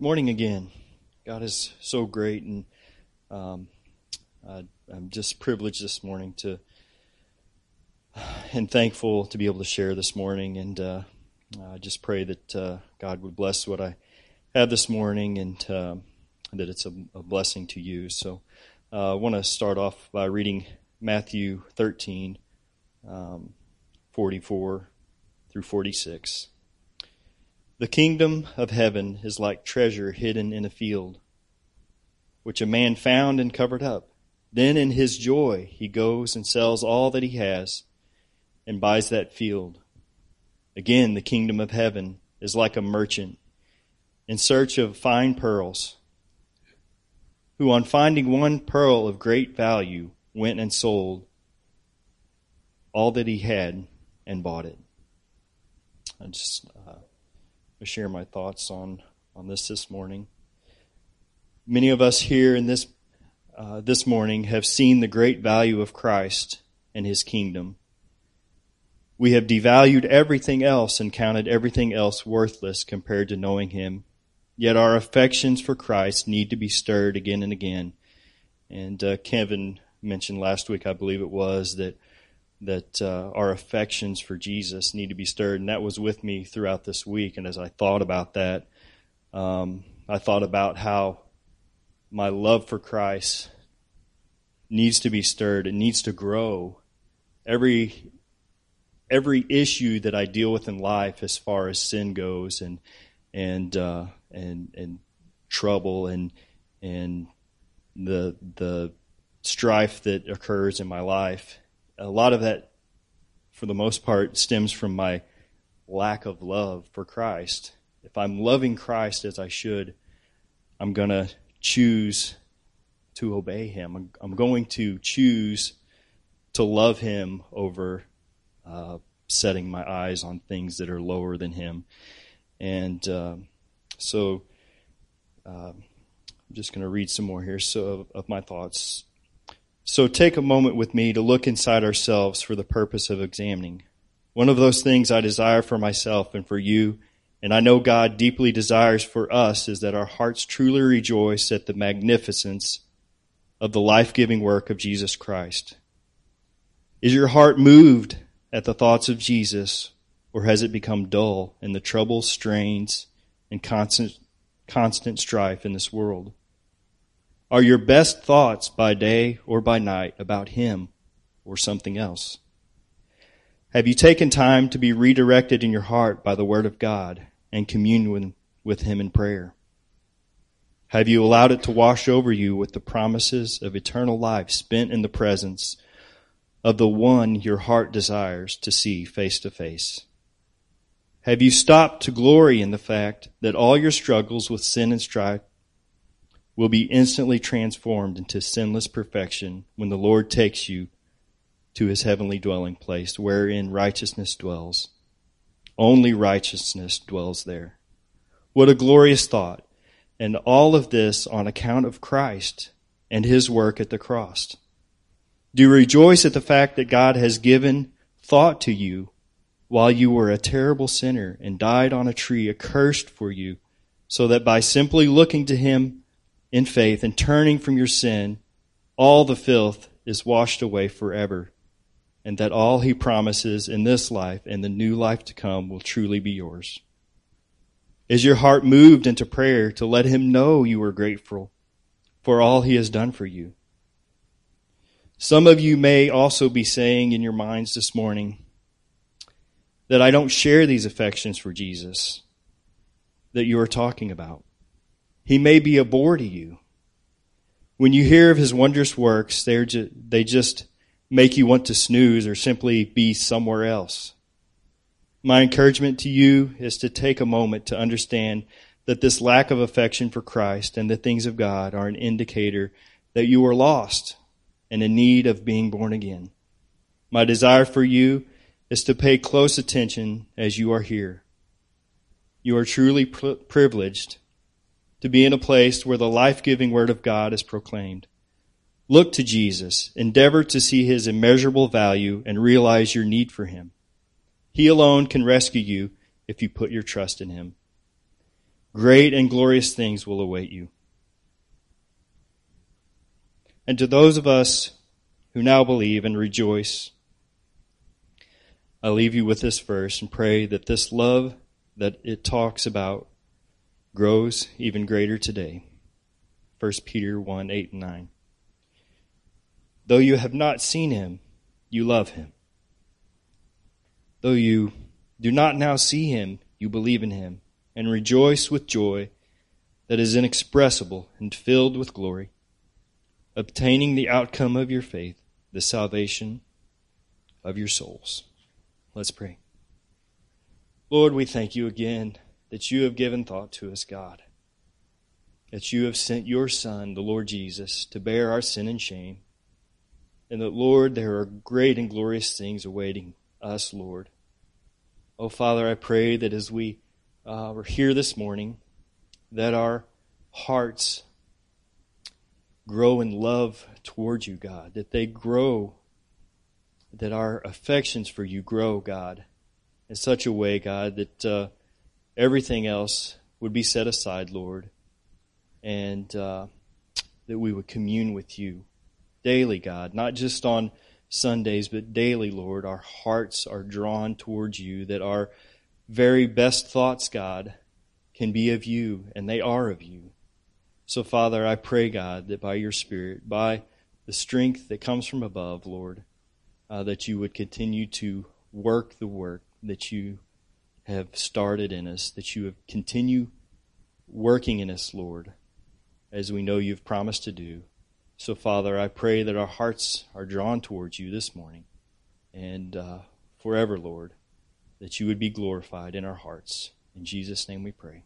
morning again. God is so great, and um, I, I'm just privileged this morning to and thankful to be able to share this morning. And uh, I just pray that uh, God would bless what I have this morning, and uh, that it's a, a, blessing to you. So uh, I want to start off by reading Matthew 13, um, 44 through 46. The kingdom of heaven is like treasure hidden in a field, which a man found and covered up. Then in his joy he goes and sells all that he has and buys that field. Again, the kingdom of heaven is like a merchant in search of fine pearls, who on finding one pearl of great value went and sold all that he had and bought it. I just uh, share my thoughts on, on this this morning. Many of us here in this, uh, this morning have seen the great value of Christ and his kingdom. We have devalued everything else and counted everything else worthless compared to knowing him. Yet our affections for Christ need to be stirred again and again. And uh, Kevin mentioned last week, I believe it was, that that uh, our affections for Jesus need to be stirred. And that was with me throughout this week. And as I thought about that, um, I thought about how my love for Christ needs to be stirred. It needs to grow. Every every issue that I deal with in life, as far as sin goes, and and uh, and and trouble and and the the strife that occurs in my life a lot of that, for the most part, stems from my lack of love for Christ. If I'm loving Christ as I should, I'm going to choose to obey Him. I'm going to choose to love Him over uh, setting my eyes on things that are lower than Him. And uh, so uh, I'm just going to read some more here so of, of my thoughts. So take a moment with me to look inside ourselves for the purpose of examining. One of those things I desire for myself and for you, and I know God deeply desires for us, is that our hearts truly rejoice at the magnificence of the life giving work of Jesus Christ. Is your heart moved at the thoughts of Jesus, or has it become dull in the troubles, strains, and constant, constant strife in this world? Are your best thoughts by day or by night about Him or something else? Have you taken time to be redirected in your heart by the Word of God and commune with Him in prayer? Have you allowed it to wash over you with the promises of eternal life spent in the presence of the one your heart desires to see face to face? Have you stopped to glory in the fact that all your struggles with sin and strife will be instantly transformed into sinless perfection when the Lord takes you to his heavenly dwelling place, wherein righteousness dwells. Only righteousness dwells there. What a glorious thought. And all of this on account of Christ and his work at the cross. Do you rejoice at the fact that God has given thought to you while you were a terrible sinner and died on a tree accursed for you, so that by simply looking to him in faith and turning from your sin, all the filth is washed away forever, and that all he promises in this life and the new life to come will truly be yours. Is your heart moved into prayer to let him know you are grateful for all he has done for you? Some of you may also be saying in your minds this morning that I don't share these affections for Jesus that you are talking about. He may be a bore to you. When you hear of his wondrous works, ju- they just make you want to snooze or simply be somewhere else. My encouragement to you is to take a moment to understand that this lack of affection for Christ and the things of God are an indicator that you are lost and in need of being born again. My desire for you is to pay close attention as you are here. You are truly privileged to be in a place where the life giving Word of God is proclaimed. Look to Jesus, endeavor to see His immeasurable value, and realize your need for Him. He alone can rescue you if you put your trust in Him. great and glorious things will await you. And to those of us who now believe and rejoice, I leave you with this verse and pray that this love that it talks about grows even greater today. 1 Peter 1 8 and 9. Though you have not seen him, you love him. Though you do not now see him, you believe in him and rejoice with joy that is inexpressible and filled with glory, obtaining the outcome of your faith, the salvation of your souls. Let's pray. Lord, we thank you again that you have given thought to us, God. That you have sent your Son, the Lord Jesus, to bear our sin and shame. And that, Lord, there are great and glorious things awaiting us, Lord. Oh, Father, I pray that as we uh, are here this morning, that our hearts grow in love towards you, God, that they grow, that our affections for you grow, God, in such a way, God, that uh, everything else would be set aside, Lord, and uh, that we would commune with you daily, God, not just on Sundays, but daily, Lord. Our hearts are drawn towards you, that our very best thoughts, God, can be of you, and they are of you. So, Father, I pray, God, that by your Spirit, by the strength that comes from above, Lord, uh, that you would continue to work the work that you have started in us, that you have continue working in us, Lord, as we know you've promised to do. So, Father, I pray that our hearts are drawn towards you this morning and uh, forever, Lord, that you would be glorified in our hearts. In Jesus' name we pray.